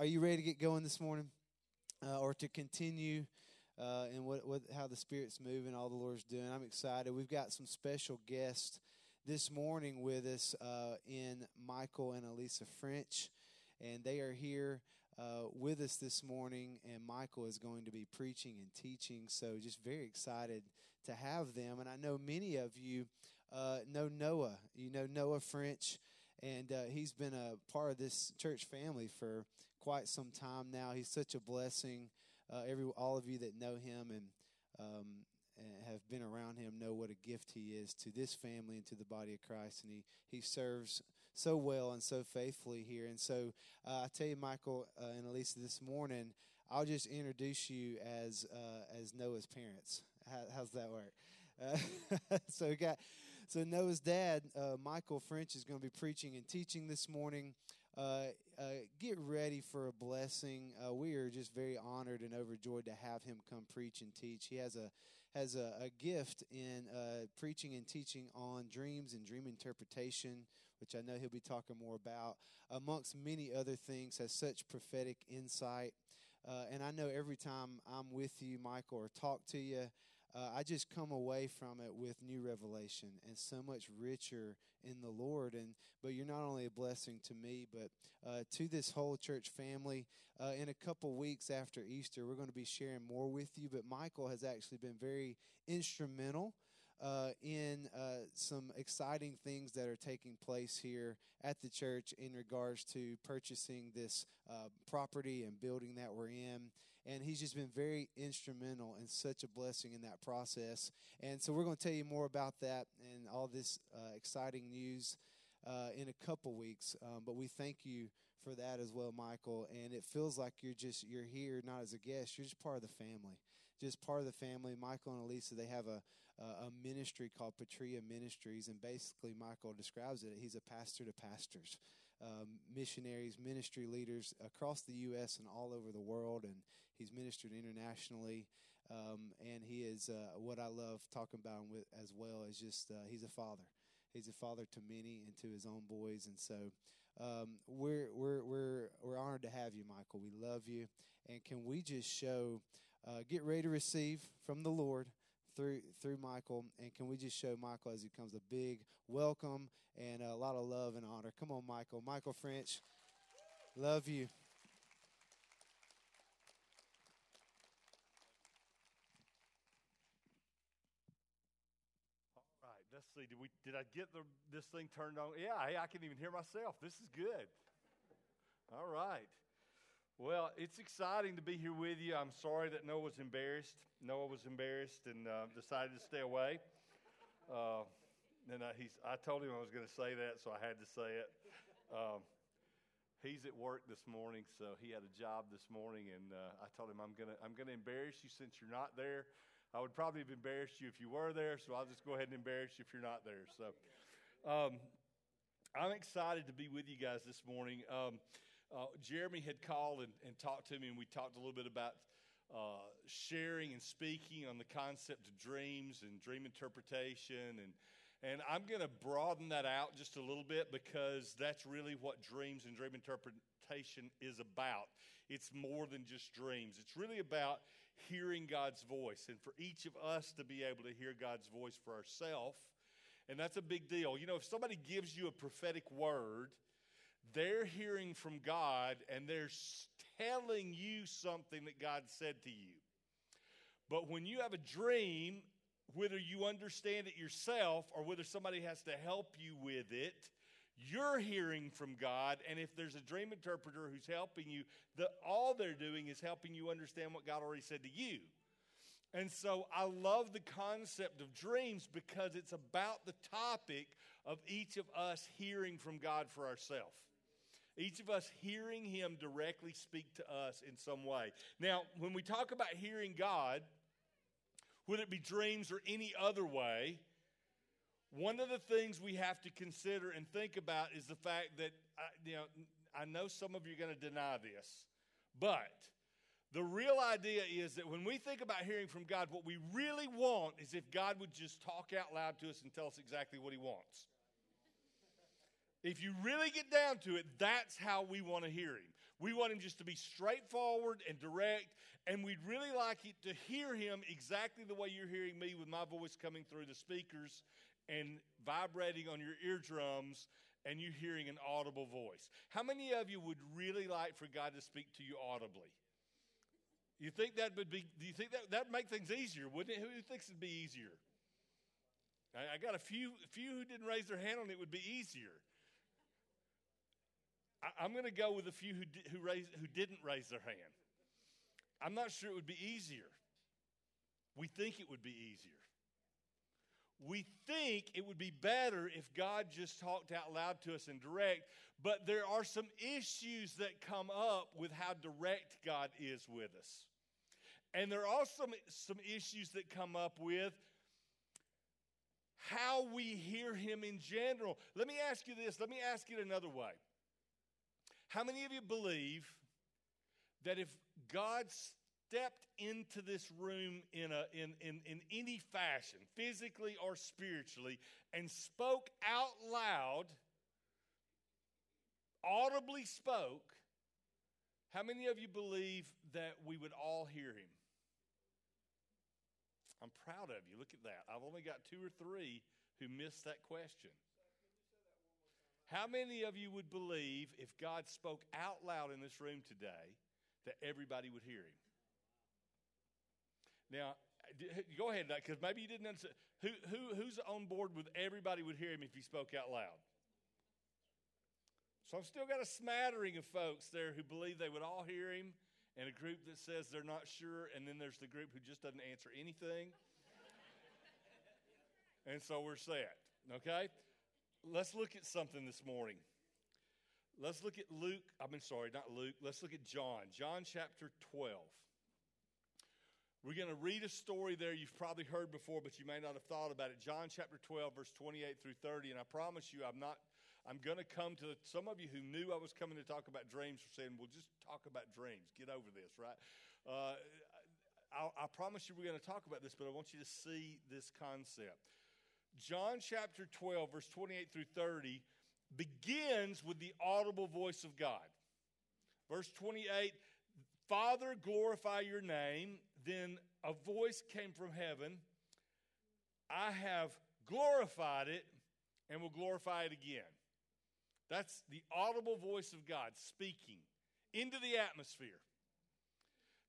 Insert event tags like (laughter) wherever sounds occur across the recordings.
Are you ready to get going this morning, uh, or to continue uh, in what, what how the Spirit's moving, all the Lord's doing? I'm excited. We've got some special guests this morning with us uh, in Michael and Elisa French, and they are here uh, with us this morning. And Michael is going to be preaching and teaching, so just very excited to have them. And I know many of you uh, know Noah. You know Noah French and uh, he's been a part of this church family for quite some time now. He's such a blessing. Uh, every all of you that know him and, um, and have been around him know what a gift he is to this family and to the body of Christ. And he he serves so well and so faithfully here. And so uh, I tell you, Michael uh, and Elisa, this morning I'll just introduce you as uh, as Noah's parents. How, how's that work? Uh, (laughs) so got so Noah's dad, uh, Michael French, is going to be preaching and teaching this morning. Uh, uh get ready for a blessing. Uh, we are just very honored and overjoyed to have him come preach and teach. He has a has a, a gift in uh, preaching and teaching on dreams and dream interpretation, which I know he'll be talking more about, amongst many other things. Has such prophetic insight, and I know every time I'm with you, Michael, or talk to you uh, I just come away from it with new revelation and so much richer in the Lord. And but you're not only a blessing to me, but uh, to this whole church family. Uh, in a couple weeks after Easter, we're going to be sharing more with you. But Michael has actually been very instrumental uh, in uh, some exciting things that are taking place here at the church in regards to purchasing this uh, property and building that we're in. And he's just been very instrumental and such a blessing in that process. And so we're going to tell you more about that and all this uh, exciting news. Uh, in a couple weeks. Um, but we thank you for that as well, Michael. And it feels like you're just you're here not as a guest; you're just part of the family just part of the family. Michael and Elisa, they have a, a ministry called Patria Ministries, and basically, Michael describes it. He's a pastor to pastors, um, missionaries, ministry leaders across the U.S. and all over the world, and he's ministered internationally. Um, and he is uh, what I love talking about him with as well is just uh, he's a father. He's a father to many and to his own boys, and so um, we're we're we're we're honored to have you, Michael. We love you, and can we just show uh, get ready to receive from the Lord through through Michael. And can we just show Michael as he comes a big welcome and a lot of love and honor? Come on, Michael. Michael French, love you. All right, let's see. Did we? Did I get the, this thing turned on? Yeah, hey, I can even hear myself. This is good. All right. Well, it's exciting to be here with you. I'm sorry that Noah was embarrassed. Noah was embarrassed and uh, decided to stay away. Uh, and I, he's, I told him I was going to say that, so I had to say it. Um, he's at work this morning, so he had a job this morning, and uh, I told him I'm going to I'm going to embarrass you since you're not there. I would probably have embarrassed you if you were there, so I'll just go ahead and embarrass you if you're not there. So, um, I'm excited to be with you guys this morning. Um, uh, Jeremy had called and, and, talked to me, and we talked a little bit about uh, sharing and speaking on the concept of dreams and dream interpretation. And, and I'm going to broaden that out just a little bit because that's really what dreams and dream interpretation is about. It's more than just dreams, it's really about hearing God's voice. And for each of us to be able to hear God's voice for ourselves. And that's a big deal. You know, if somebody gives you a prophetic word, they're hearing from God and they're telling you something that God said to you. But when you have a dream, whether you understand it yourself or whether somebody has to help you with it, you're hearing from God. And if there's a dream interpreter who's helping you, the, all they're doing is helping you understand what God already said to you. And so I love the concept of dreams because it's about the topic of each of us hearing from God for ourselves. Each of us hearing Him directly speak to us in some way. Now, when we talk about hearing God, whether it be dreams or any other way, one of the things we have to consider and think about is the fact that, I, you know, I know some of you are going to deny this, but the real idea is that when we think about hearing from God, what we really want is if God would just talk out loud to us and tell us exactly what He wants. If you really get down to it, that's how we want to hear him. We want him just to be straightforward and direct, and we'd really like it to hear him exactly the way you're hearing me with my voice coming through the speakers and vibrating on your eardrums and you hearing an audible voice. How many of you would really like for God to speak to you audibly? You think that would be, do you think that that make things easier, wouldn't it? Who thinks it'd be easier? I, I got a few, few who didn't raise their hand on it would be easier. I, am going to go with a few who, di, who, who didn't raise their hand. I'm not sure it would be easier. We think it would be easier. We think it would be better if God just talked out loud to us and direct, but there are some issues that come up with how direct God is with us. And there are also some issues that come up with how we hear Him in general. Let me ask you this, let me ask it another way. How many of you believe that if God stepped into this room in, a, in, in, in any fashion, physically or spiritually, and spoke out loud, audibly spoke, how many of you believe that we would all hear him? I'm proud of you. Look at that. I've only got two or three who missed that question. How many of you would believe if God spoke out loud in this room today that everybody would hear him? Now, go ahead, because maybe you didn't understand. Who, who, who's on board with everybody would hear him if he spoke out loud? So I've still got a smattering of folks there who believe they would all hear him, and a group that says they're not sure, and then there's the group who just doesn't answer anything. (laughs) and so we're set, okay? Let's look at something this morning. Let's look at Luke, I mean, sorry, not Luke. Let's look at John, John chapter 12. We're going to read a story there you've probably heard before, but you may not have thought about it. John chapter 12, verse 28 through 30. And I promise you, I'm not, I'm going to come to some of you who knew I was coming to talk about dreams are saying, well, just talk about dreams. Get over this, right? Uh, I, I promise you we're going to talk about this, but I want you to see this concept. John chapter 12, verse 28 through 30 begins with the audible voice of God. Verse 28 Father, glorify your name. Then a voice came from heaven I have glorified it and will glorify it again. That's the audible voice of God speaking into the atmosphere.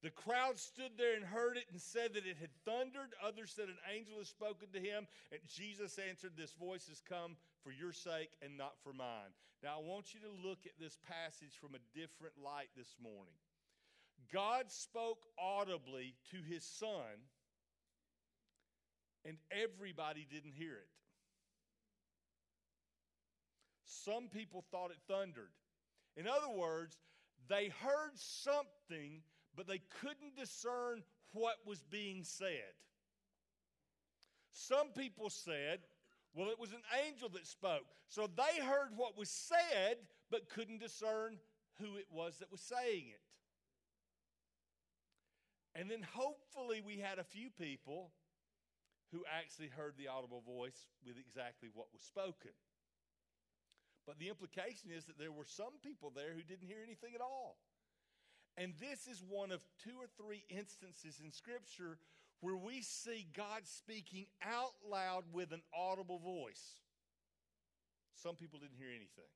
The crowd stood there and heard it and said that it had thundered. Others said an angel had spoken to him. And Jesus answered, This voice has come for your sake and not for mine. Now, I want you to look at this passage from a different light this morning. God spoke audibly to his son, and everybody didn't hear it. Some people thought it thundered. In other words, they heard something but they couldn't discern what was being said. Some people said, well, it was an angel that spoke. So they heard what was said, but couldn't discern who it was that was saying it. And then hopefully we had a few people who actually heard the audible voice with exactly what was spoken. But the implication is that there were some people there who didn't hear anything at all. And this is one of two or three instances in Scripture where we see God speaking out loud with an audible voice. Some people didn't hear anything.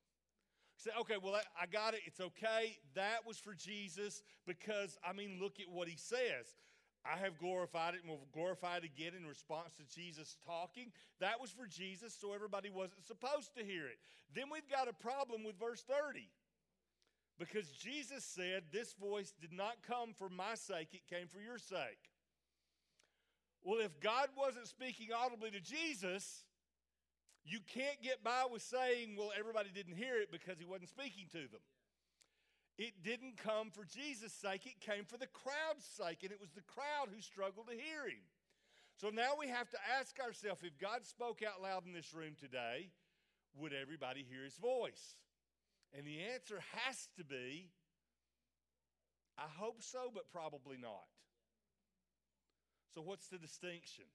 Say, okay, well, I got it. It's okay. That was for Jesus because, I mean, look at what he says. I have glorified it and will glorify it again in response to Jesus talking. That was for Jesus, so everybody wasn't supposed to hear it. Then we've got a problem with verse 30. Because Jesus said, This voice did not come for my sake, it came for your sake. Well, if God wasn't speaking audibly to Jesus, you can't get by with saying, Well, everybody didn't hear it because he wasn't speaking to them. It didn't come for Jesus' sake, it came for the crowd's sake, and it was the crowd who struggled to hear him. So now we have to ask ourselves if God spoke out loud in this room today, would everybody hear his voice? And the answer has to be I hope so, but probably not. So, what's the distinction?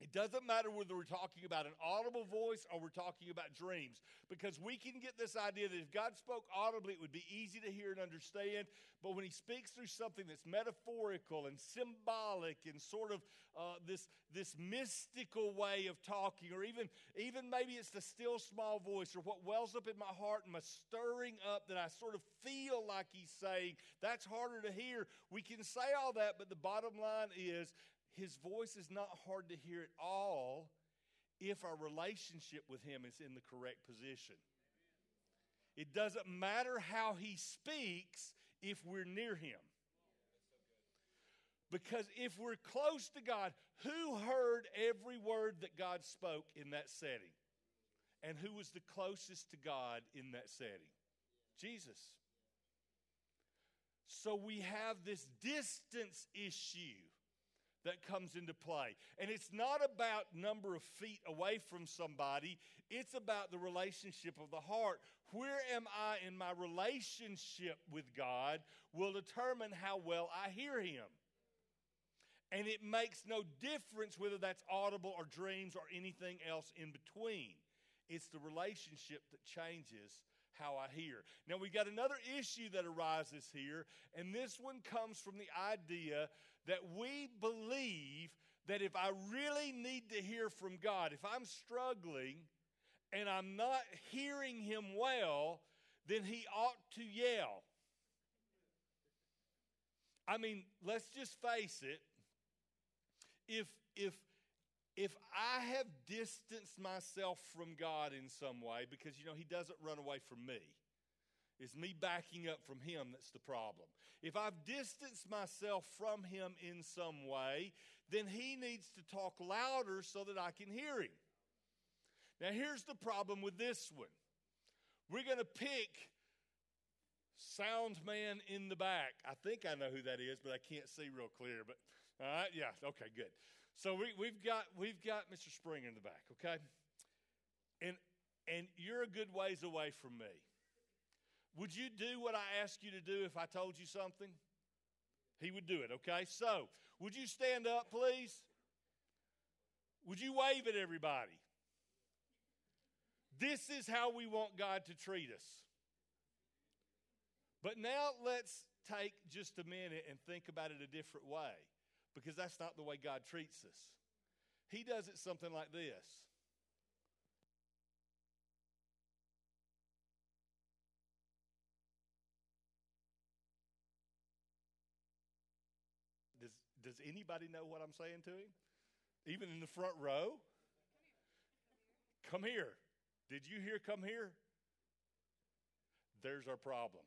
It doesn't matter whether we're talking about an audible voice or we're talking about dreams, because we can get this idea that if God spoke audibly, it would be easy to hear and understand. But when He speaks through something that's metaphorical and symbolic and sort of uh, this, this mystical way of talking, or even, even maybe it's the still small voice or what wells up in my heart and my stirring up that I sort of feel like He's saying, that's harder to hear. We can say all that, but the bottom line is his voice is not hard to hear at all if our relationship with him is in the correct position. It doesn't matter how he speaks if we're near him. Because if we're close to God, who heard every word that God spoke in that setting? And who was the closest to God in that setting? Jesus. So we have this distance issue that comes into play. And it's not about number of feet away from somebody, it's about the relationship of the heart. Where am I in my relationship with God will determine how well I hear Him. And it makes no difference whether that's audible or dreams or anything else in between. It's the relationship that changes how I hear. Now, we got another issue that arises here, and this one comes from the idea that we believe that if I really need to hear from God, if I'm struggling and I'm not hearing Him well, then He ought to yell. I mean, let's just face it. If, if, if I have distanced myself from God in some way, because, you know, He doesn't run away from me, it's me backing up from Him that's the problem. If I've distanced myself from Him in some way, then He needs to talk louder so that I can hear Him. Now, here's the problem with this one we're going to pick sound man in the back. I think I know who that is, but I can't see real clear. But all right, yeah, okay, good. So we, we've got we've got Mr. Springer in the back, okay, and and you're a good ways away from me. Would you do what I asked you to do if I told you something? He would do it, okay? So, would you stand up, please? Would you wave at everybody? This is how we want God to treat us. But now let's take just a minute and think about it a different way because that's not the way God treats us. He does it something like this Does anybody know what I'm saying to him? Even in the front row? Come here. Did you hear come here? There's our problem.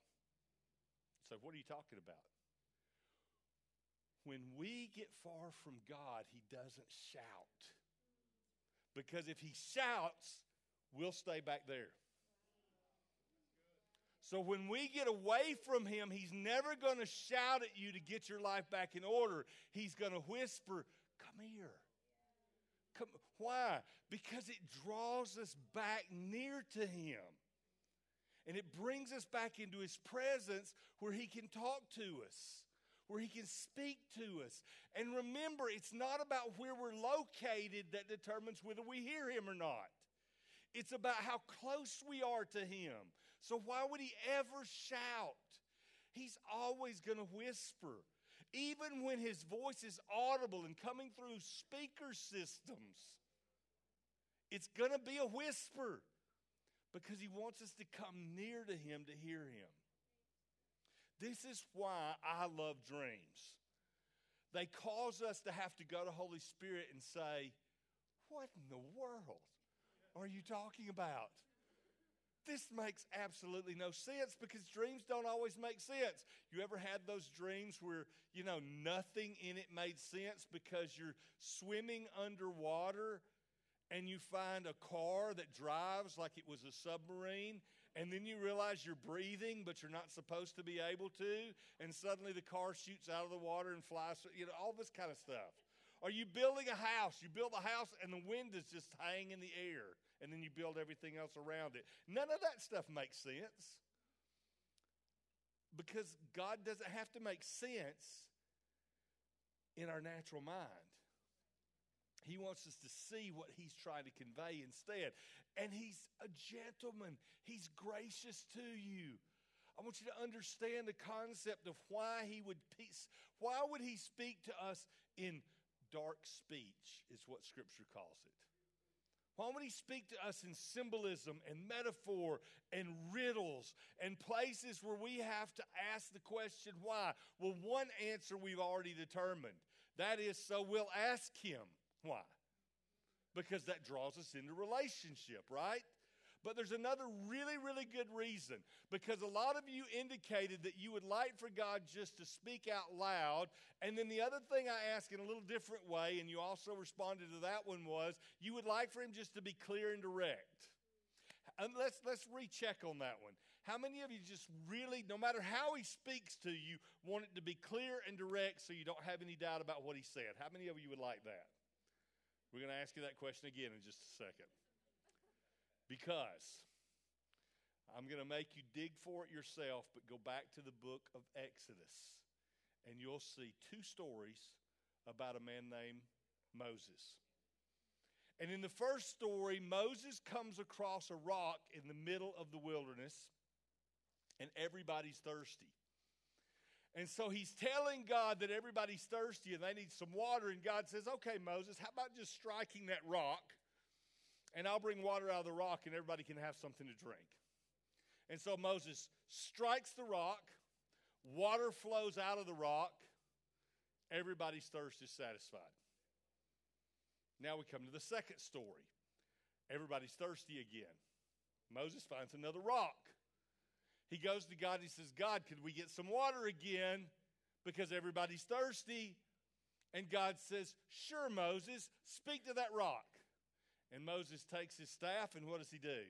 So, what are you talking about? When we get far from God, He doesn't shout. Because if He shouts, we'll stay back there. So when we get away from him, he's never going to shout at you to get your life back in order. He's going to whisper, Come here. Come. Why? Because it draws us back near to him. And it brings us back into his presence where he can talk to us, where he can speak to us. And remember, it's not about where we're located that determines whether we hear him or not. It's about how close we are to him. So why would he ever shout? He's always going to whisper. Even when his voice is audible and coming through speaker systems, it's going to be a whisper because he wants us to come near to him to hear him. This is why I love dreams. They cause us to have to go to Holy Spirit and say, What in the world are you talking about? This makes absolutely no sense because dreams don't always make sense. You ever had those dreams where, you know, nothing in it made sense because you're swimming underwater and you find a car that drives like it was a submarine and then you realize you're breathing but you're not supposed to be able to and suddenly the car shoots out of the water and flies, you know, all this kind of stuff. Are you building a house? You build a house and the wind is just hanging in the air and then you build everything else around it. None of that stuff makes sense because God doesn't have to make sense in our natural mind. He wants us to see what he's trying to convey instead. And he's a gentleman, he's gracious to you. I want you to understand the concept of why he would why would he speak to us in dark speech is what scripture calls it. Why would he speak to us in symbolism and metaphor and riddles and places where we have to ask the question why? Well, one answer we've already determined. That is, so we'll ask him why? Because that draws us into relationship, right? But there's another really, really good reason because a lot of you indicated that you would like for God just to speak out loud. And then the other thing I asked in a little different way, and you also responded to that one, was you would like for Him just to be clear and direct. And let's, let's recheck on that one. How many of you just really, no matter how He speaks to you, want it to be clear and direct so you don't have any doubt about what He said? How many of you would like that? We're going to ask you that question again in just a second. Because I'm going to make you dig for it yourself, but go back to the book of Exodus, and you'll see two stories about a man named Moses. And in the first story, Moses comes across a rock in the middle of the wilderness, and everybody's thirsty. And so he's telling God that everybody's thirsty and they need some water. And God says, Okay, Moses, how about just striking that rock? And I'll bring water out of the rock and everybody can have something to drink. And so Moses strikes the rock, water flows out of the rock, everybody's thirst is satisfied. Now we come to the second story. Everybody's thirsty again. Moses finds another rock. He goes to God and he says, God, could we get some water again? Because everybody's thirsty. And God says, Sure, Moses, speak to that rock. And Moses takes his staff, and what does he do?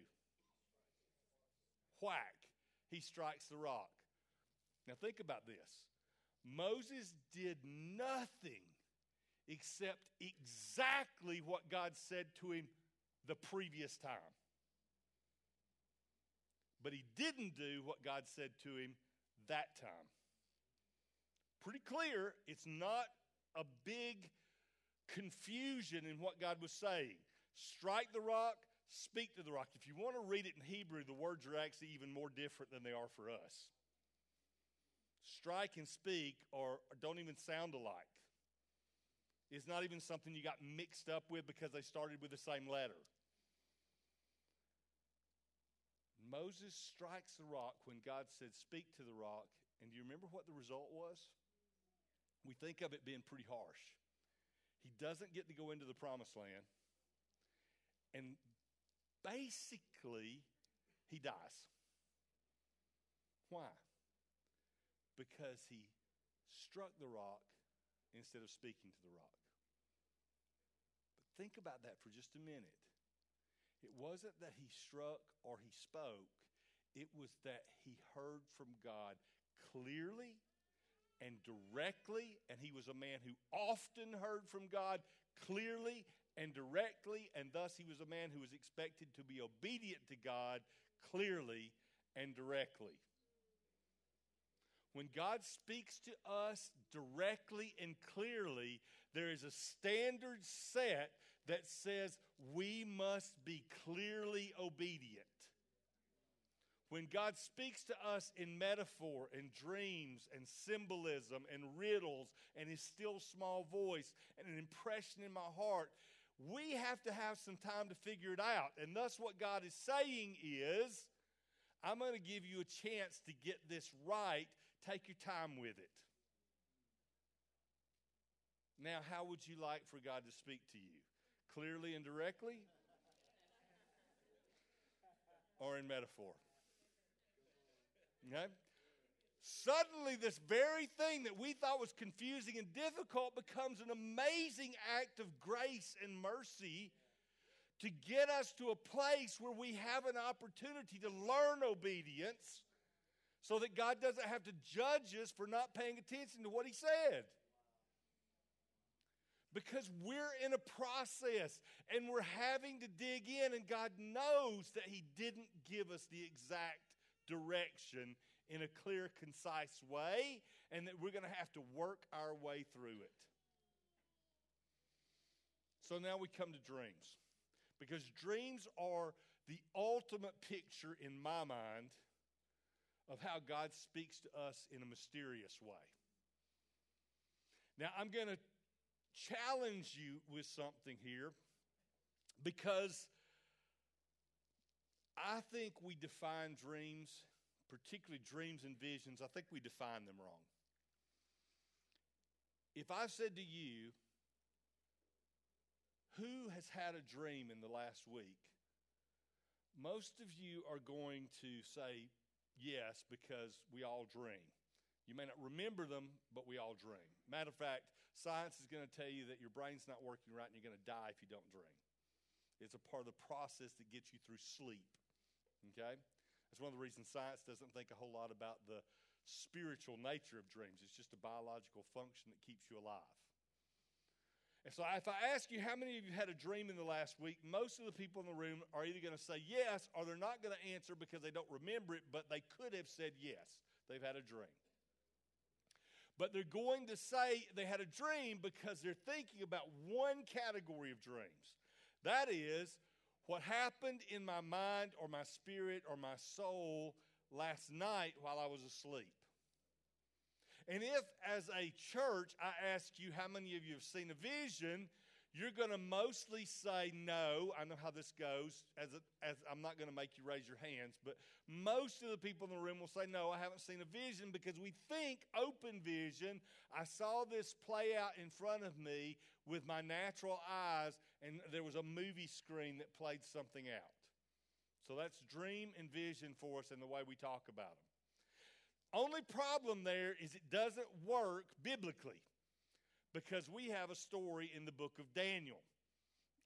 Whack. He strikes the rock. Now, think about this Moses did nothing except exactly what God said to him the previous time. But he didn't do what God said to him that time. Pretty clear, it's not a big confusion in what God was saying. Strike the rock, speak to the rock. If you want to read it in Hebrew, the words are actually even more different than they are for us. Strike and speak or don't even sound alike. It's not even something you got mixed up with because they started with the same letter. Moses strikes the rock when God said, Speak to the rock. And do you remember what the result was? We think of it being pretty harsh. He doesn't get to go into the promised land. And basically, he dies. Why? Because he struck the rock instead of speaking to the rock. But think about that for just a minute. It wasn't that he struck or he spoke, it was that he heard from God clearly and directly, and he was a man who often heard from God clearly and directly, and thus he was a man who was expected to be obedient to God clearly and directly. When God speaks to us directly and clearly, there is a standard set that says we must be clearly obedient. When God speaks to us in metaphor and dreams and symbolism and riddles and his still small voice and an impression in my heart, we have to have some time to figure it out. And thus, what God is saying is, I'm going to give you a chance to get this right. Take your time with it. Now, how would you like for God to speak to you? Clearly and directly? Or in metaphor? Okay? Suddenly, this very thing that we thought was confusing and difficult becomes an amazing act of grace and mercy to get us to a place where we have an opportunity to learn obedience so that God doesn't have to judge us for not paying attention to what He said. Because we're in a process and we're having to dig in, and God knows that He didn't give us the exact direction in a clear, concise way, and that we're going to have to work our way through it. So now we come to dreams. Because dreams are the ultimate picture in my mind of how God speaks to us in a mysterious way. Now, I'm going to challenge you with something here because I think we define dreams, particularly dreams and visions, I think we define them wrong. If I said to you, who has had a dream in the last week? Most of you are going to say yes because we all dream. You may not remember them, but we all dream. Matter of fact, science is going to tell you that your brain's not working right and you're going to die if you don't dream. It's a part of the process that gets you through sleep. Okay? That's one of the reasons science doesn't think a whole lot about the spiritual nature of dreams. It's just a biological function that keeps you alive. And so, if I ask you how many of you had a dream in the last week, most of the people in the room are either going to say yes or they're not going to answer because they don't remember it, but they could have said yes. They've had a dream. But they're going to say they had a dream because they're thinking about one category of dreams. That is, what happened in my mind or my spirit or my soul last night while I was asleep. And if, as a church, I ask you how many of you have seen a vision, you're going to mostly say no. I know how this goes. As, a, as I'm not going to make you raise your hands, but most of the people in the room will say no. I haven't seen a vision because we think open vision. I saw this play out in front of me with my natural eyes, and there was a movie screen that played something out. So that's dream and vision for us in the way we talk about them. Only problem there is it doesn't work biblically because we have a story in the book of Daniel.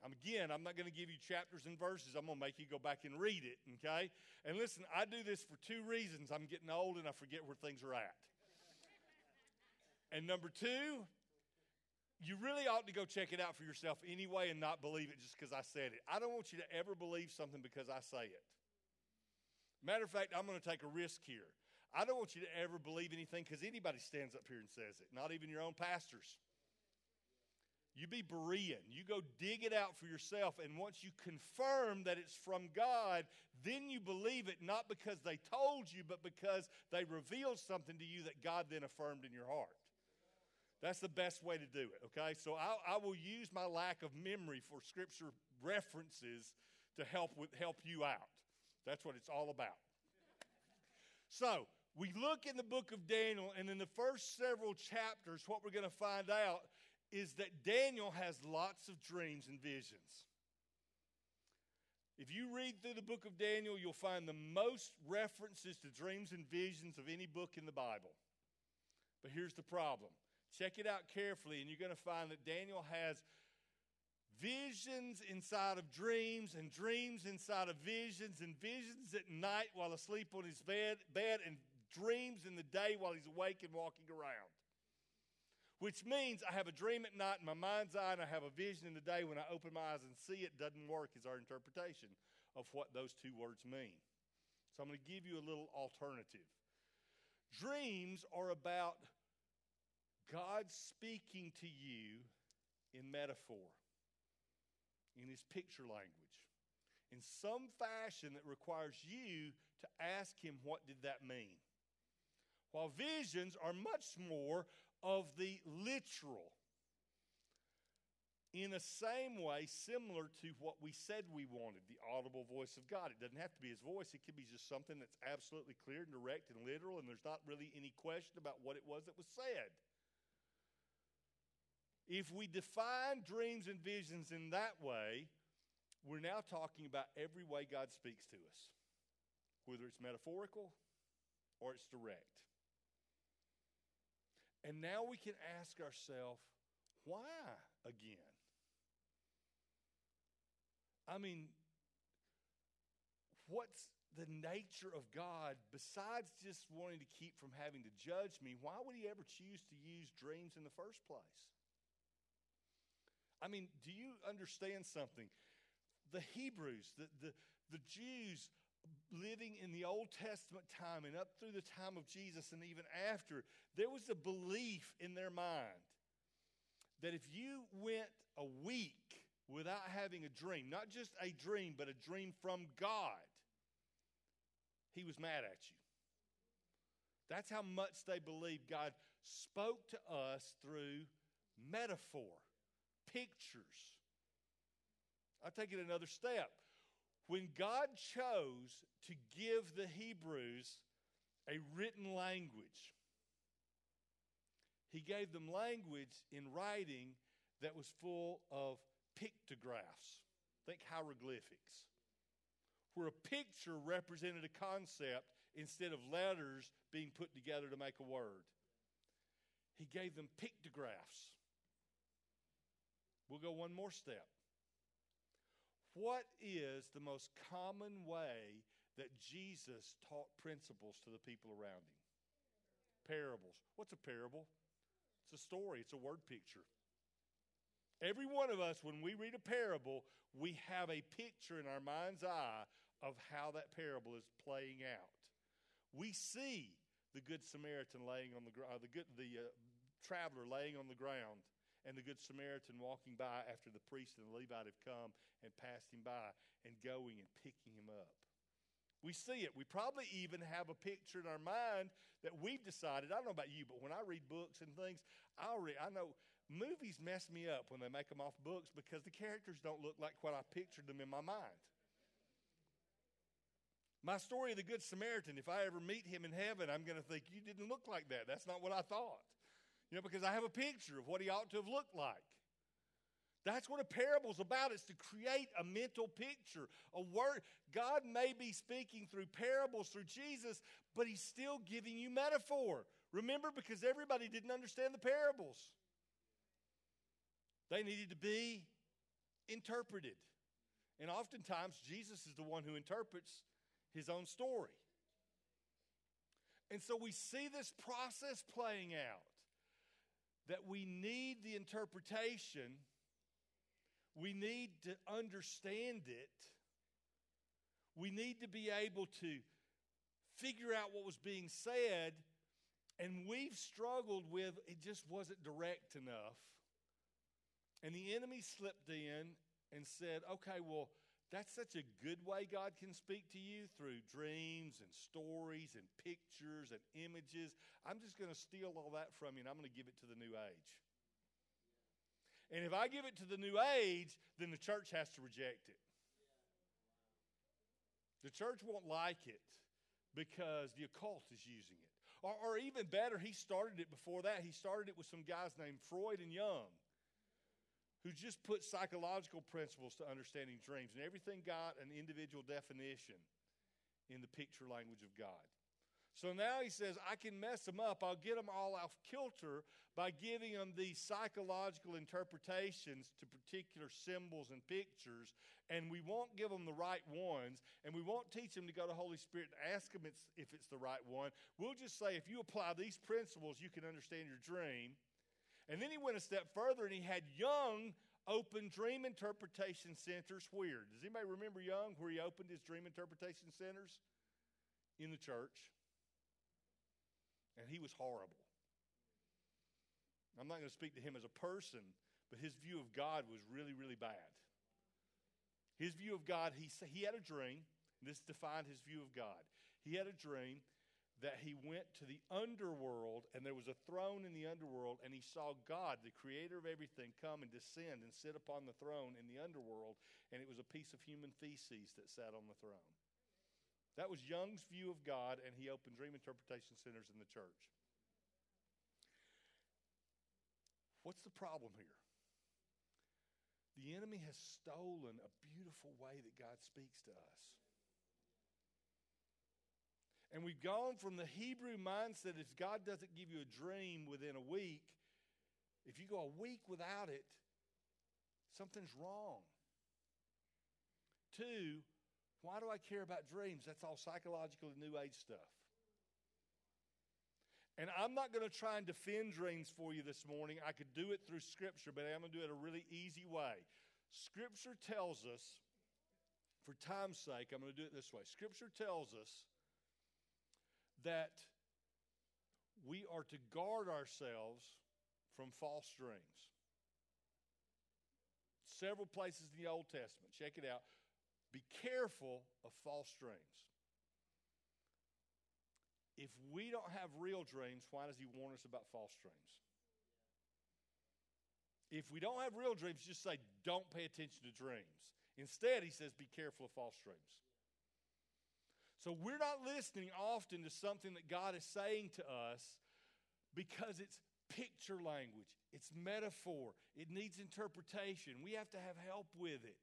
Again, I'm not going to give you chapters and verses. I'm going to make you go back and read it, okay? And listen, I do this for two reasons. I'm getting old and I forget where things are at. and number two, you really ought to go check it out for yourself anyway and not believe it just because I said it. I don't want you to ever believe something because I say it. Matter of fact, I'm going to take a risk here. I don't want you to ever believe anything because anybody stands up here and says it, not even your own pastors. You be Berean. You go dig it out for yourself. And once you confirm that it's from God, then you believe it, not because they told you, but because they revealed something to you that God then affirmed in your heart. That's the best way to do it, okay? So I, I will use my lack of memory for scripture references to help, with, help you out. That's what it's all about. So, we look in the book of Daniel, and in the first several chapters, what we're going to find out is that Daniel has lots of dreams and visions. If you read through the book of Daniel, you'll find the most references to dreams and visions of any book in the Bible. But here's the problem check it out carefully, and you're going to find that Daniel has visions inside of dreams and dreams inside of visions and visions at night while asleep on his bed, bed and dreams in the day while he's awake and walking around. Which means I have a dream at night in my mind's eye and I have a vision in the day when I open my eyes and see it doesn't work is our interpretation of what those two words mean. So I'm going to give you a little alternative. Dreams are about God speaking to you in metaphor, in his picture language, in some fashion that requires you to ask him, What did that mean? while visions are much more of the literal. In the same way, similar to what we said we wanted the audible voice of God. It doesn't have to be his voice, it could be just something that's absolutely clear and direct and literal, and there's not really any question about what it was that was said. If we define dreams and visions in that way, we're now talking about every way God speaks to us, whether it's metaphorical or it's direct. And now we can ask ourselves, why again? I mean, what's the nature of God besides just wanting to keep from having to judge me? Why would He ever choose to use dreams in the first place? I mean, do you understand something? The Hebrews, the, the, the Jews living in the Old Testament time and up through the time of Jesus and even after, there was a belief in their mind that if you went a week without having a dream, not just a dream, but a dream from God, he was mad at you. That's how much they believed God spoke to us through metaphor, pictures. I'll take it another step. When God chose to give the Hebrews a written language, He gave them language in writing that was full of pictographs. Think hieroglyphics, where a picture represented a concept instead of letters being put together to make a word. He gave them pictographs. We'll go one more step. What is the most common way that Jesus taught principles to the people around him? Parables. What's a parable? It's a story, it's a word picture. Every one of us, when we read a parable, we have a picture in our mind's eye of how that parable is playing out. We see the good Samaritan laying on the ground, uh, the good the uh, traveler laying on the ground, and the good Samaritan walking by after the priest and the Levite have come and passed him by, and going and picking him up. We see it. We probably even have a picture in our mind that we've decided. I don't know about you, but when I read books and things, I'll read. I know movies mess me up when they make them off books because the characters don't look like what I pictured them in my mind. My story of the Good Samaritan, if I ever meet him in heaven, I'm going to think, You didn't look like that. That's not what I thought. You know, because I have a picture of what he ought to have looked like. That's what a parable's about. It's to create a mental picture, a word. God may be speaking through parables through Jesus, but he's still giving you metaphor. Remember, because everybody didn't understand the parables. They needed to be interpreted. And oftentimes, Jesus is the one who interprets his own story. And so we see this process playing out that we need the interpretation, we need to understand it, we need to be able to figure out what was being said, and we've struggled with it just wasn't direct enough. And the enemy slipped in and said, okay, well, that's such a good way God can speak to you through dreams and stories and pictures and images. I'm just going to steal all that from you and I'm going to give it to the new age. And if I give it to the new age, then the church has to reject it. The church won't like it because the occult is using it. Or, or even better, he started it before that. He started it with some guys named Freud and Jung who just put psychological principles to understanding dreams, and everything got an individual definition in the picture language of God. So now he says, I can mess them up. I'll get them all off kilter by giving them these psychological interpretations to particular symbols and pictures, and we won't give them the right ones, and we won't teach them to go to Holy Spirit and ask them if it's the right one. We'll just say, if you apply these principles, you can understand your dream. And then he went a step further and he had Jung open dream interpretation centers where? Does anybody remember Jung where he opened his dream interpretation centers? In the church. And he was horrible. I'm not going to speak to him as a person, but his view of God was really, really bad. His view of God, he, he had a dream. This defined his view of God. He had a dream that he went to the underworld and there was a throne in the underworld and he saw God, the creator of everything, come and descend and sit upon the throne in the underworld and it was a piece of human feces that sat on the throne. That was Jung's view of God and he opened dream interpretation centers in the church. What's the problem here? The enemy has stolen a beautiful way that God speaks to us. And we've gone from the Hebrew mindset if God doesn't give you a dream within a week, if you go a week without it, something's wrong. Two, why do I care about dreams? That's all psychological new age stuff. And I'm not going to try and defend dreams for you this morning. I could do it through Scripture, but I'm going to do it a really easy way. Scripture tells us, for time's sake, I'm going to do it this way. Scripture tells us that we are to guard ourselves from false dreams. several places in the Old Testament. Check it out. Be careful of false dreams. If we don't have real dreams, why does he warn us about false dreams? If we don't have real dreams, just say, don't pay attention to dreams. Instead, he says, be careful of false dreams. So we're not listening often to something that God is saying to us because it's picture language, it's metaphor, it needs interpretation. We have to have help with it.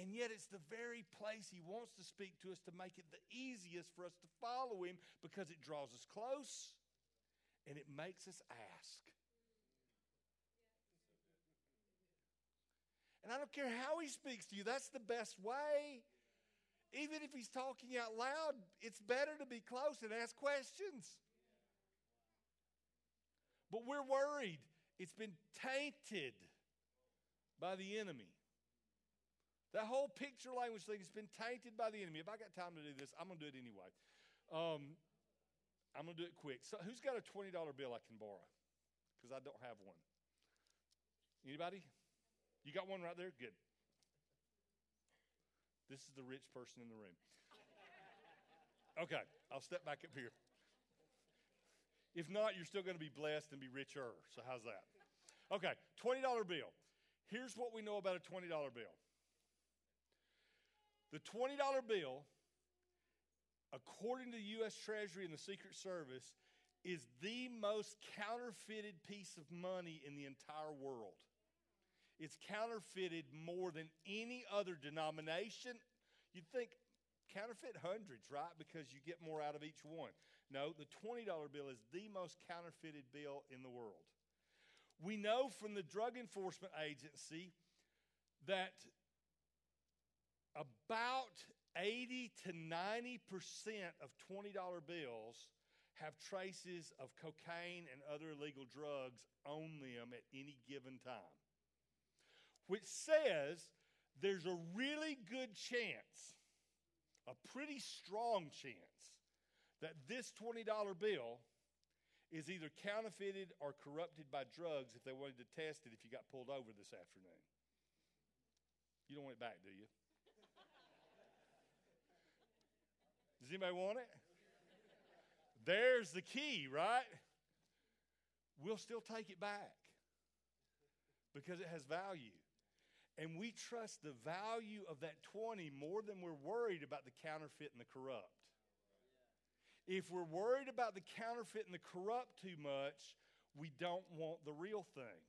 And yet, it's the very place He wants to speak to us to make it the easiest for us to follow Him because it draws us close and it makes us ask. And I don't care how He speaks to you, that's the best way. Even if He's talking out loud, it's better to be close and ask questions. But we're worried. It's been tainted by the enemy. That whole picture language thing has been tainted by the enemy. If I got time to do this, I'm going to do it anyway. Um, I'm going to do it quick. So, who's got a $20 bill I can borrow? Because I don't have one. Anybody? You got one right there? Good. This is the rich person in the room. Okay, I'll step back up here. If not, you're still going to be blessed and be richer. So, how's that? Okay, $20 bill. Here's what we know about a $20 bill the $20 bill, according to the U.S. Treasury and the Secret Service, is the most counterfeited piece of money in the entire world. It's counterfeited more than any other denomination. You'd think counterfeit hundreds, right? Because you get more out of each one. No, the $20 bill is the most counterfeited bill in the world. We know from the Drug Enforcement Agency that about 80 to 90% of $20 bills have traces of cocaine and other illegal drugs on them at any given time, which says there's a really good chance, a pretty strong chance, that this $20 bill is either counterfeited or corrupted by drugs if they wanted to test it if you got pulled over this afternoon. You don't want it back, do you? (laughs) Does anybody want it? There's the key, right? We'll still take it back because it has value. And we trust the value of that 20 more than we're worried about the counterfeit and the corrupt. If we're worried about the counterfeit and the corrupt too much, we don't want the real thing.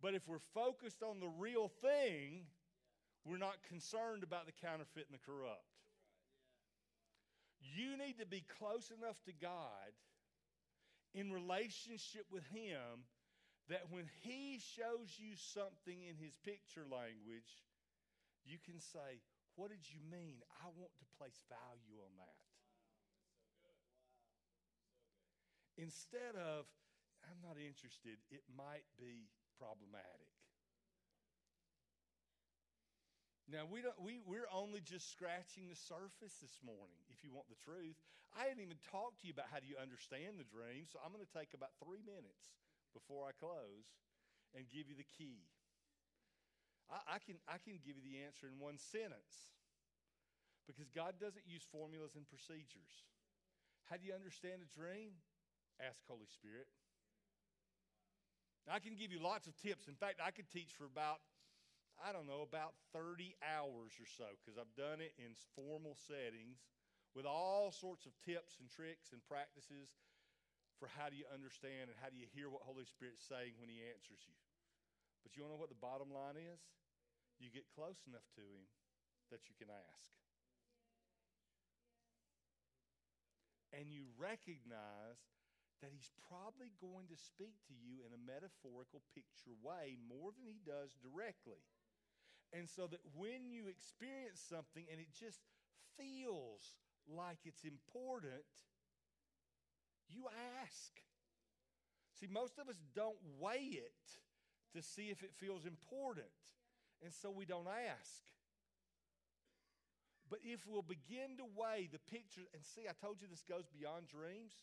But if we're focused on the real thing, we're not concerned about the counterfeit and the corrupt. You need to be close enough to God in relationship with Him that when He shows you something in His picture language, you can say, What did you mean? I want to place value on that. Instead of, I'm not interested, it might be problematic. Now, we don't, we, we're only just scratching the surface this morning, if you want the truth. I hadn't even talked to you about how do you understand the dream, so I'm going to take about three minutes before I close and give you the key. I, I, can, I can give you the answer in one sentence because God doesn't use formulas and procedures. How do you understand a dream? Ask Holy Spirit. I can give you lots of tips. In fact, I could teach for about I don't know, about 30 hours or so because I've done it in formal settings with all sorts of tips and tricks and practices for how do you understand and how do you hear what Holy Spirit's saying when He answers you. But you want to know what the bottom line is? You get close enough to Him that you can ask. And you recognize that He's probably going to speak to you in a metaphorical picture way more than He does directly. And so that when you experience something and it just feels like it's important, you ask. See, most of us don't weigh it to see if it feels important, and so we don't ask. But if we'll begin to weigh the picture, and see, I told you this goes beyond dreams.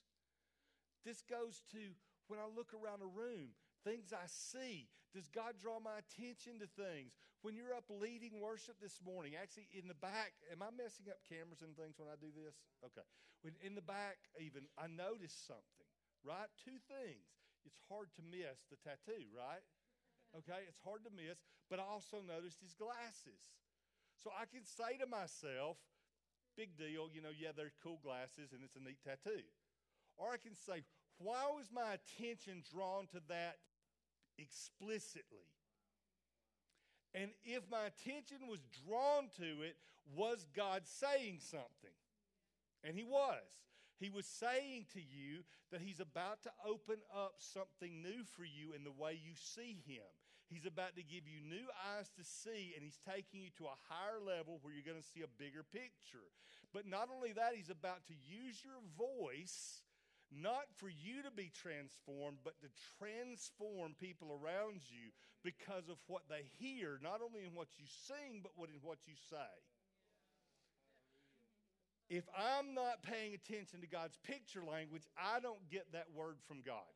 This goes to when I look around a room, things I see. Does God draw my attention to things? When you're up leading worship this morning, actually in the back, am I messing up cameras and things when I do this? Okay. When in the back, even, I noticed something, right? Two things. It's hard to miss the tattoo, right? Okay, it's hard to miss, but I also noticed his glasses. So I can say to myself, big deal, you know, yeah, they're cool glasses and it's a neat tattoo. Or I can say, why was my attention drawn to that explicitly? And if my attention was drawn to it, was God saying something? And He was. He was saying to you that He's about to open up something new for you in the way you see Him. He's about to give you new eyes to see, and He's taking you to a higher level where you're going to see a bigger picture. But not only that, He's about to use your voice not for you to be transformed, but to transform people around you because of what they hear, not only in what you sing, but what in what you say. If I'm not paying attention to God's picture language, I don't get that word from God.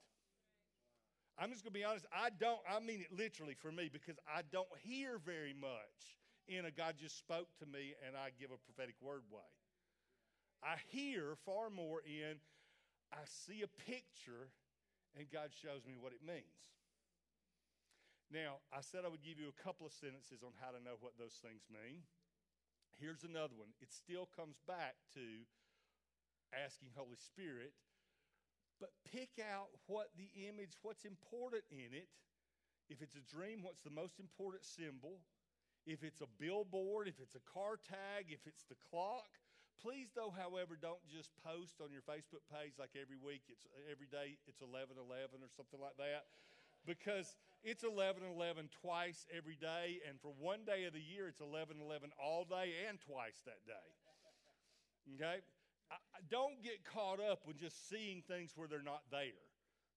I'm just going to be honest, I don't, I mean it literally for me because I don't hear very much in a God just spoke to me and I give a prophetic word way. I hear far more in I see a picture and God shows me what it means. Now, I said I would give you a couple of sentences on how to know what those things mean. Here's another one. It still comes back to asking Holy Spirit, but pick out what the image, what's important in it. If it's a dream, what's the most important symbol? If it's a billboard, if it's a car tag, if it's the clock, Please, though, however, don't just post on your Facebook page like every week, it's every day it's 11 11 or something like that. Because it's 11 11 twice every day, and for one day of the year, it's 11 11 all day and twice that day. Okay? I, don't get caught up with just seeing things where they're not there.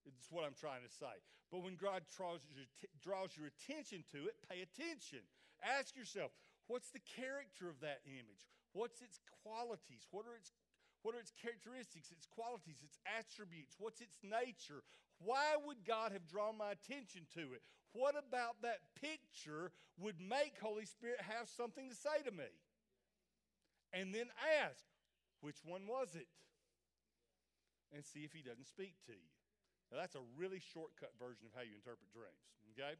It's what I'm trying to say. But when God draws your, draws your attention to it, pay attention. Ask yourself, what's the character of that image? What's its qualities? What are its what are its characteristics, its qualities, its attributes? What's its nature? Why would God have drawn my attention to it? What about that picture would make Holy Spirit have something to say to me? And then ask, which one was it? And see if he doesn't speak to you. Now, that's a really shortcut version of how you interpret dreams, okay?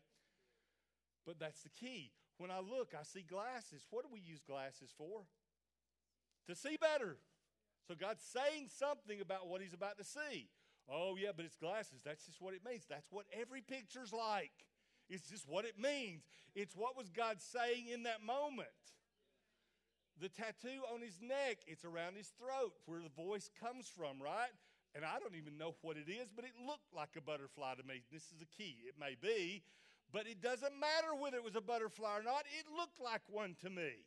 But that's the key. When I look, I see glasses. What do we use glasses for? To see better. So God's saying something about what he's about to see. Oh, yeah, but it's glasses. That's just what it means. That's what every picture's like. It's just what it means. It's what was God saying in that moment. The tattoo on his neck, it's around his throat where the voice comes from, right? And I don't even know what it is, but it looked like a butterfly to me. This is a key. It may be, but it doesn't matter whether it was a butterfly or not. It looked like one to me.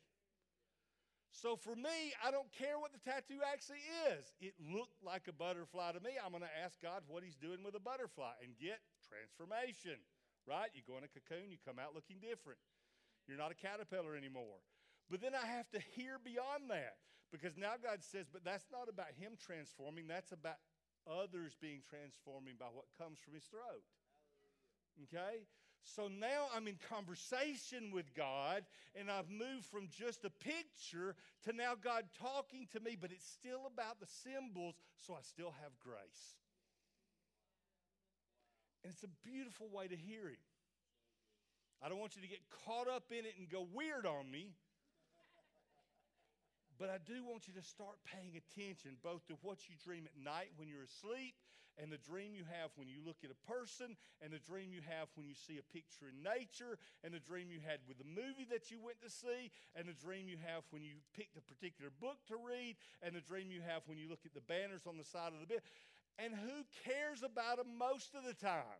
So for me, I don't care what the tattoo actually is. It looked like a butterfly to me. I'm going to ask God what He's doing with a butterfly and get transformation, right? You go in a cocoon, you come out looking different. You're not a caterpillar anymore. But then I have to hear beyond that because now God says, but that's not about Him transforming, that's about others being transforming by what comes from His throat. Okay? So now I'm in conversation with God, and I've moved from just a picture to now God talking to me, but it's still about the symbols, so I still have grace. And it's a beautiful way to hear Him. I don't want you to get caught up in it and go weird on me. But I do want you to start paying attention both to what you dream at night when you're asleep and the dream you have when you look at a person, and the dream you have when you see a picture in nature, and the dream you had with the movie that you went to see, and the dream you have when you picked a particular book to read, and the dream you have when you look at the banners on the side of the bed. And who cares about them most of the time?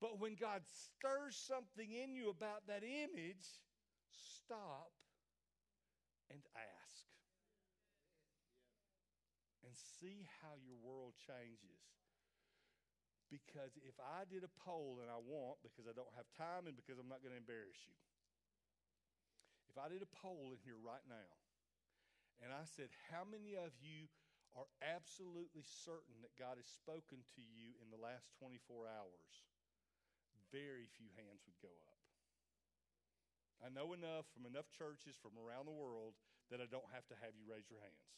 But when God stirs something in you about that image, stop and ask and see how your world changes. Because if I did a poll, and I won't because I don't have time and because I'm not going to embarrass you, if I did a poll in here right now and I said, How many of you are absolutely certain that God has spoken to you in the last 24 hours? very few hands would go up. I know enough from enough churches from around the world that I don't have to have you raise your hands.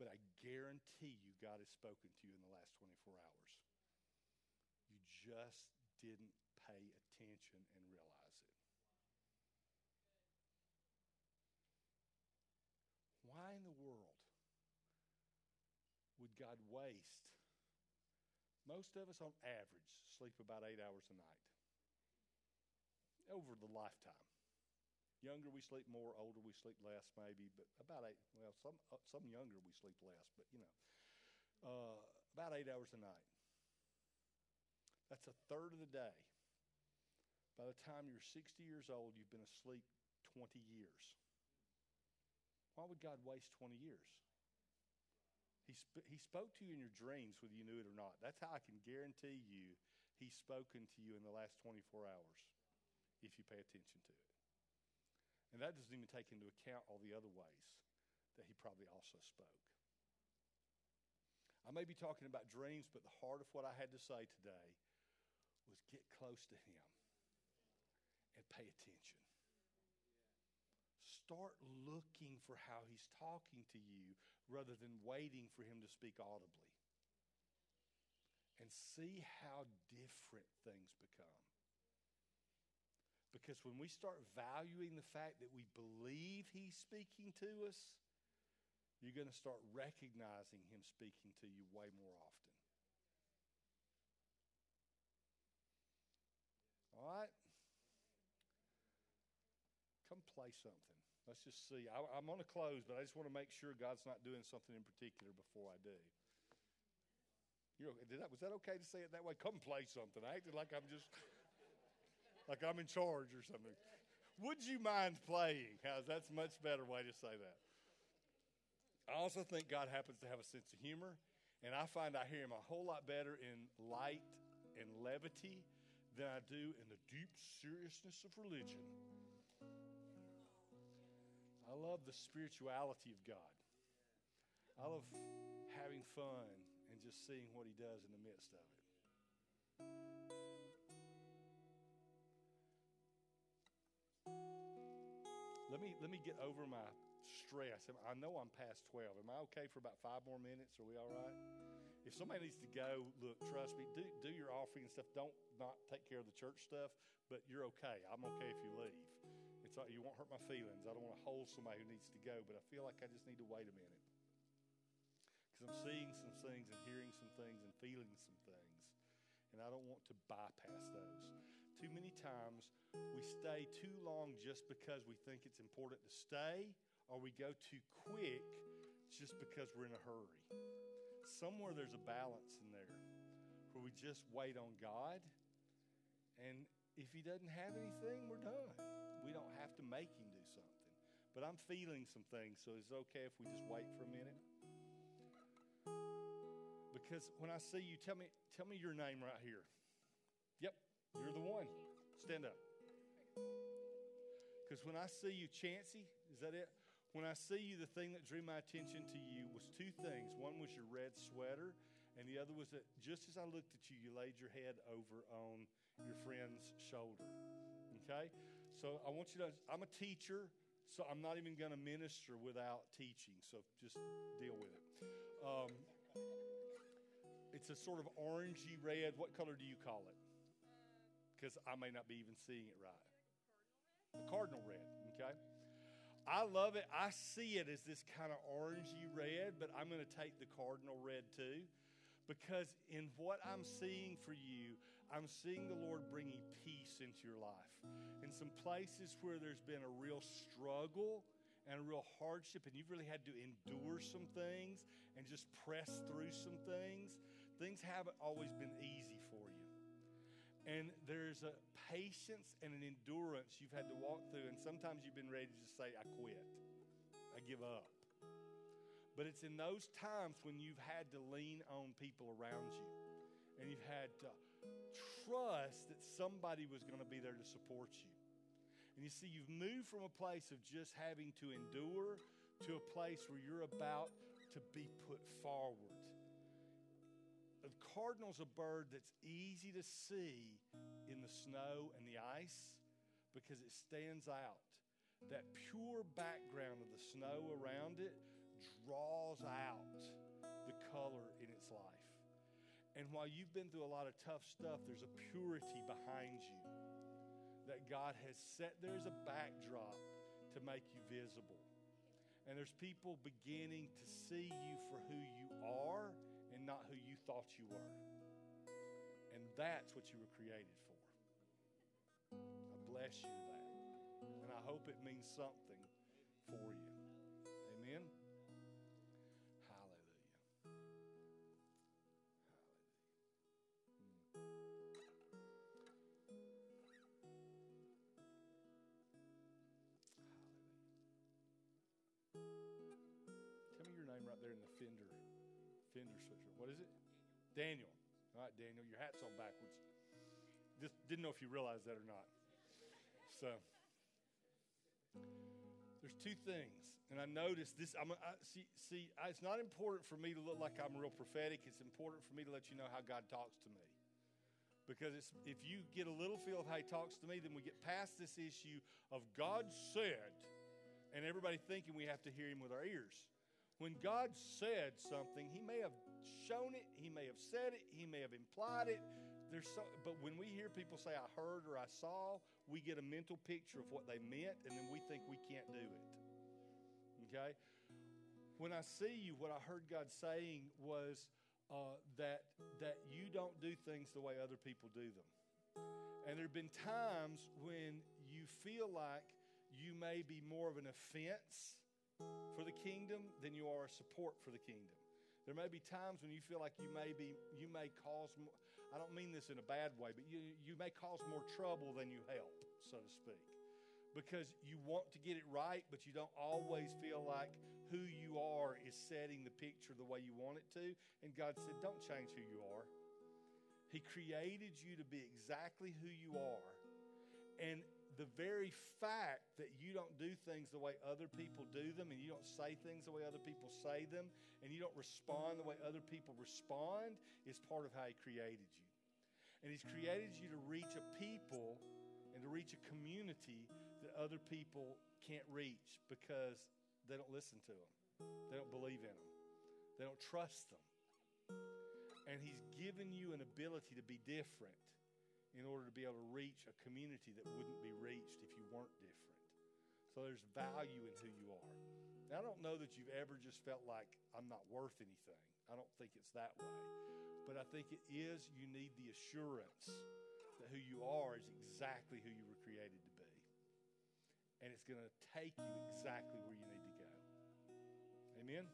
But I guarantee you God has spoken to you in the last 24 hours. You just didn't pay attention and realize it. Why in the world would God waste? Most of us, on average, sleep about eight hours a night over the lifetime. Younger we sleep more, older we sleep less, maybe, but about eight. Well, some uh, some younger we sleep less, but you know, uh, about eight hours a night. That's a third of the day. By the time you're 60 years old, you've been asleep 20 years. Why would God waste 20 years? He, sp- he spoke to you in your dreams, whether you knew it or not. That's how I can guarantee you He's spoken to you in the last 24 hours if you pay attention to it. And that doesn't even take into account all the other ways that he probably also spoke. I may be talking about dreams, but the heart of what I had to say today was get close to him and pay attention. Start looking for how he's talking to you rather than waiting for him to speak audibly. And see how different things become. Because when we start valuing the fact that we believe He's speaking to us, you're going to start recognizing Him speaking to you way more often. All right? Come play something. Let's just see. I, am going to close, but I just want to make sure God's not doing something in particular before I do. You're, did that, was that okay to say it that way? Come play something. I acted like I'm just like I'm in charge or something. Would you mind playing? That's a much better way to say that. I also think God happens to have a sense of humor, and I find I hear him a whole lot better in light and levity than I do in the deep seriousness of religion. I love the spirituality of God. I love having fun and just seeing what he does in the midst of it. Let me let me get over my stress. I know I'm past 12. Am I okay for about five more minutes? Are we all right? If somebody needs to go, look, trust me, do, do your offering and stuff. Don't not take care of the church stuff, but you're okay. I'm okay if you leave. It's like you won't hurt my feelings. I don't want to hold somebody who needs to go, but I feel like I just need to wait a minute because I'm seeing some things and hearing some things and feeling some things, and I don't want to bypass those too many times we stay too long just because we think it's important to stay, or we go too quick just because we're in a hurry. Somewhere there's a balance in there where we just wait on God, and if He doesn't have anything, we're done. We don't have to make Him do something. But I'm feeling some things, so it's okay if we just wait for a minute? Because when I see you, tell me, tell me your name right here. You're the one. Stand up. Because when I see you, Chancey, is that it? When I see you, the thing that drew my attention to you was two things. One was your red sweater, and the other was that just as I looked at you, you laid your head over on your friend's shoulder. Okay? So I want you to, I'm a teacher, so I'm not even going to minister without teaching. So just deal with it. Um, it's a sort of orangey red. What color do you call it? Because I may not be even seeing it right. The cardinal red, okay? I love it. I see it as this kind of orangey red, but I'm going to take the cardinal red too because in what I'm seeing for you, I'm seeing the Lord bringing peace into your life. In some places where there's been a real struggle and a real hardship, and you've really had to endure some things and just press through some things, things haven't always been easy for you. And there's a patience and an endurance you've had to walk through. And sometimes you've been ready to just say, I quit, I give up. But it's in those times when you've had to lean on people around you and you've had to trust that somebody was going to be there to support you. And you see, you've moved from a place of just having to endure to a place where you're about to be put forward the cardinal's a bird that's easy to see in the snow and the ice because it stands out. That pure background of the snow around it draws out the color in its life. And while you've been through a lot of tough stuff, there's a purity behind you that God has set there as a backdrop to make you visible. And there's people beginning to see you not who you thought you were. And that's what you were created for. I bless you that. And I hope it means something for you. What is it? Daniel. All right, Daniel, your hat's on backwards. Just didn't know if you realized that or not. So there's two things, and I noticed this. I'm I, see. See, I, it's not important for me to look like I'm real prophetic. It's important for me to let you know how God talks to me. Because if you get a little feel of how He talks to me, then we get past this issue of God said, and everybody thinking we have to hear Him with our ears. When God said something, He may have shown it, He may have said it, He may have implied it. There's so, but when we hear people say, I heard or I saw, we get a mental picture of what they meant, and then we think we can't do it. Okay? When I see you, what I heard God saying was uh, that, that you don't do things the way other people do them. And there have been times when you feel like you may be more of an offense for the kingdom than you are a support for the kingdom. There may be times when you feel like you may be you may cause more, I don't mean this in a bad way, but you you may cause more trouble than you help, so to speak. Because you want to get it right, but you don't always feel like who you are is setting the picture the way you want it to. And God said, Don't change who you are. He created you to be exactly who you are. And the very fact that you don't do things the way other people do them and you don't say things the way other people say them and you don't respond the way other people respond is part of how He created you. And He's created you to reach a people and to reach a community that other people can't reach because they don't listen to them, they don't believe in them, they don't trust them. And He's given you an ability to be different in order to be able to reach a community that wouldn't be reached if you weren't different. So there's value in who you are. Now, I don't know that you've ever just felt like I'm not worth anything. I don't think it's that way. But I think it is you need the assurance that who you are is exactly who you were created to be. And it's going to take you exactly where you need to go. Amen?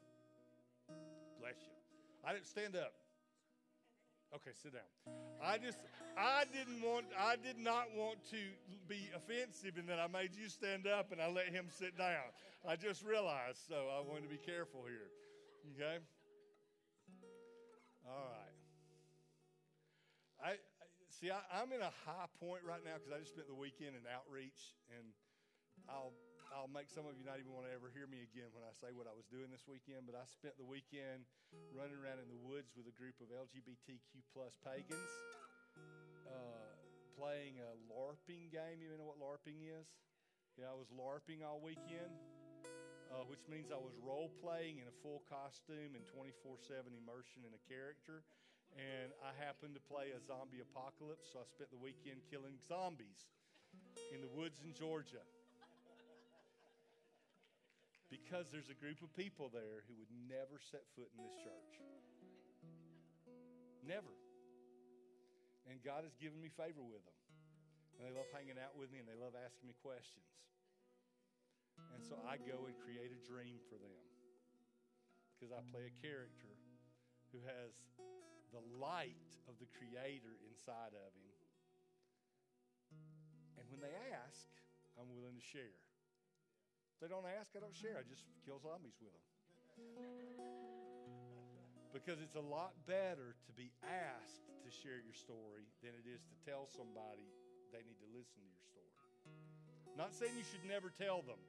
Bless you. I didn't stand up. Okay, sit down. I just, I didn't want, I did not want to be offensive in that I made you stand up and I let him sit down. I just realized, so I wanted to be careful here. Okay? All right. I, I see. I, I'm in a high point right now because I just spent the weekend in outreach, and I'll I'll make some of you not even want to ever hear me again when I say what I was doing this weekend. But I spent the weekend running around in the woods with a group of LGBTQ plus pagans, uh, playing a LARPing game. You know what LARPing is? Yeah, I was LARPing all weekend, uh, which means I was role playing in a full costume and 24 7 immersion in a character. And I happened to play a zombie apocalypse, so I spent the weekend killing zombies in the woods in Georgia because there's a group of people there who would never set foot in this church. Never. And God has given me favor with them. And they love hanging out with me and they love asking me questions. And so I go and create a dream for them because I play a character who has the light of the Creator inside of him. And when they ask, I'm willing to share. They don't ask, I don't share. I just kill zombies with them. Because it's a lot better to be asked to share your story than it is to tell somebody they need to listen to your story. Not saying you should never tell them.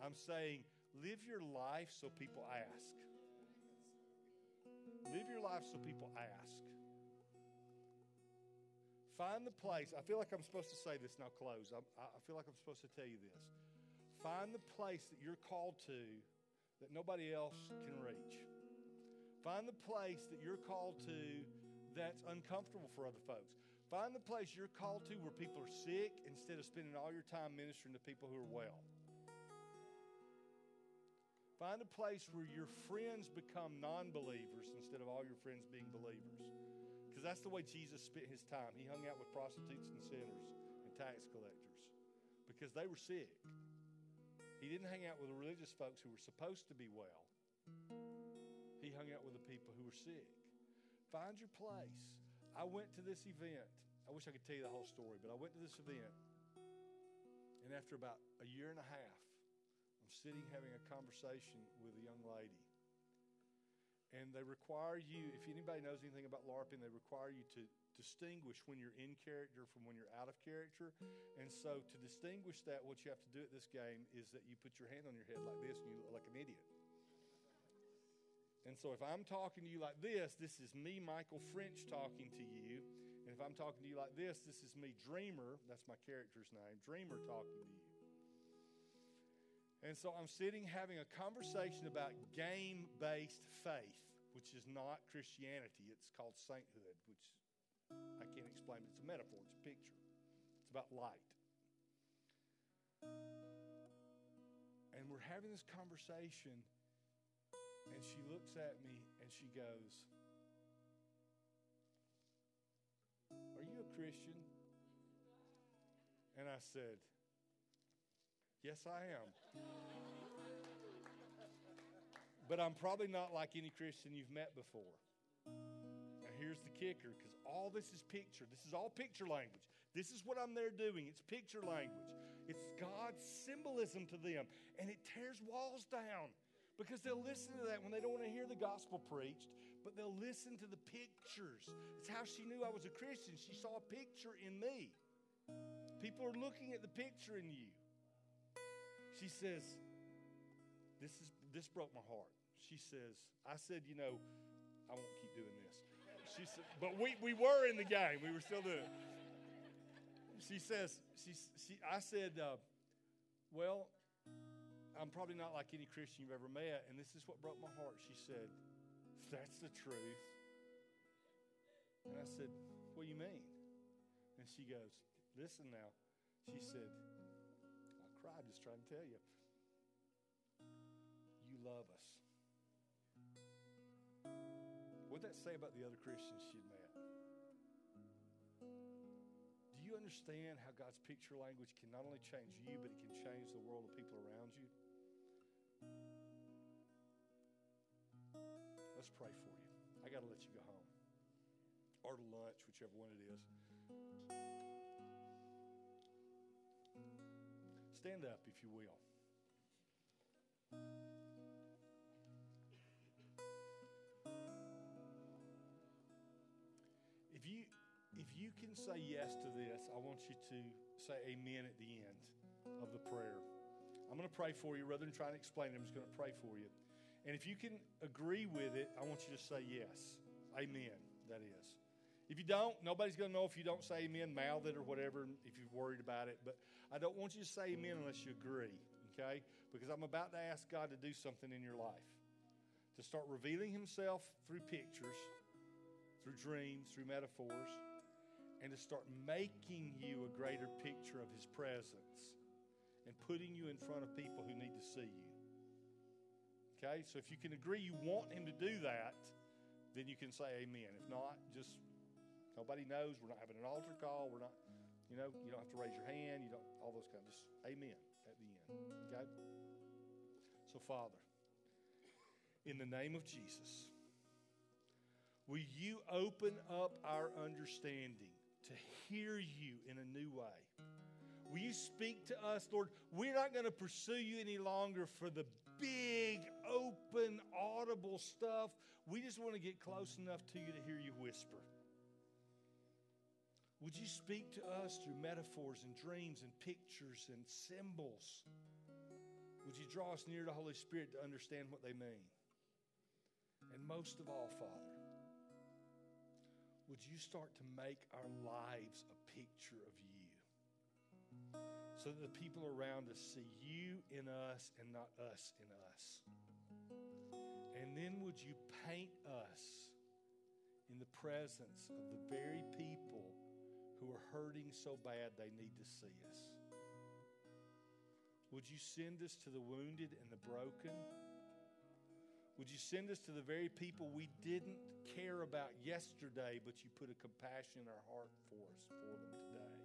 I'm saying live your life so people ask. Live your life so people ask. Find the place. I feel like I'm supposed to say this, I'll close. I, I feel like I'm supposed to tell you this. Find the place that you're called to that nobody else can reach. Find the place that you're called to that's uncomfortable for other folks. Find the place you're called to where people are sick instead of spending all your time ministering to people who are well. Find a place where your friends become non believers instead of all your friends being believers. Because that's the way Jesus spent his time. He hung out with prostitutes and sinners and tax collectors because they were sick. He didn't hang out with the religious folks who were supposed to be well. He hung out with the people who were sick. Find your place. I went to this event. I wish I could tell you the whole story, but I went to this event. And after about a year and a half, I'm sitting having a conversation with a young lady. And they require you, if anybody knows anything about LARPing, they require you to distinguish when you're in character from when you're out of character. And so to distinguish that, what you have to do at this game is that you put your hand on your head like this and you look like an idiot. And so if I'm talking to you like this, this is me, Michael French, talking to you. And if I'm talking to you like this, this is me, Dreamer, that's my character's name, Dreamer talking to you. And so I'm sitting having a conversation about game based faith, which is not Christianity. It's called sainthood, which I can't explain, it's a metaphor, it's a picture. It's about light. And we're having this conversation, and she looks at me and she goes, Are you a Christian? And I said, Yes, I am. but I'm probably not like any Christian you've met before. Here's the kicker because all this is picture. This is all picture language. This is what I'm there doing. It's picture language. It's God's symbolism to them. And it tears walls down because they'll listen to that when they don't want to hear the gospel preached, but they'll listen to the pictures. It's how she knew I was a Christian. She saw a picture in me. People are looking at the picture in you. She says, This is this broke my heart. She says, I said, you know, I won't keep doing this. She said, but we, we were in the game. We were still doing it. She says, she, she, I said, uh, well, I'm probably not like any Christian you've ever met, and this is what broke my heart. She said, That's the truth. And I said, What do you mean? And she goes, Listen now. She said, I cried just trying to tell you. You love us. What'd that say about the other Christians she'd met? Do you understand how God's picture language can not only change you, but it can change the world of people around you? Let's pray for you. I got to let you go home or to lunch, whichever one it is. Stand up, if you will. If you if you can say yes to this, I want you to say amen at the end of the prayer. I'm going to pray for you rather than trying to explain it. I'm just going to pray for you. And if you can agree with it, I want you to say yes. Amen, that is. If you don't, nobody's going to know if you don't say amen, mouth it or whatever, if you're worried about it. But I don't want you to say amen unless you agree, okay? Because I'm about to ask God to do something in your life. To start revealing Himself through pictures, through dreams, through metaphors, and to start making you a greater picture of His presence and putting you in front of people who need to see you. Okay? So if you can agree you want Him to do that, then you can say amen. If not, just Nobody knows. We're not having an altar call. We're not, you know, you don't have to raise your hand. You don't, all those kind of, just amen at the end. Okay? So, Father, in the name of Jesus, will you open up our understanding to hear you in a new way? Will you speak to us, Lord? We're not going to pursue you any longer for the big, open, audible stuff. We just want to get close enough to you to hear you whisper. Would you speak to us through metaphors and dreams and pictures and symbols? Would you draw us near the Holy Spirit to understand what they mean? And most of all, Father, would you start to make our lives a picture of you? So that the people around us see you in us and not us in us. And then would you paint us in the presence of the very people who are hurting so bad they need to see us? Would you send us to the wounded and the broken? Would you send us to the very people we didn't care about yesterday, but you put a compassion in our heart for us, for them today?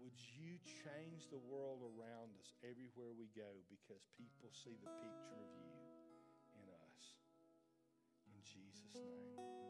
Would you change the world around us everywhere we go because people see the picture of you in us? In Jesus' name.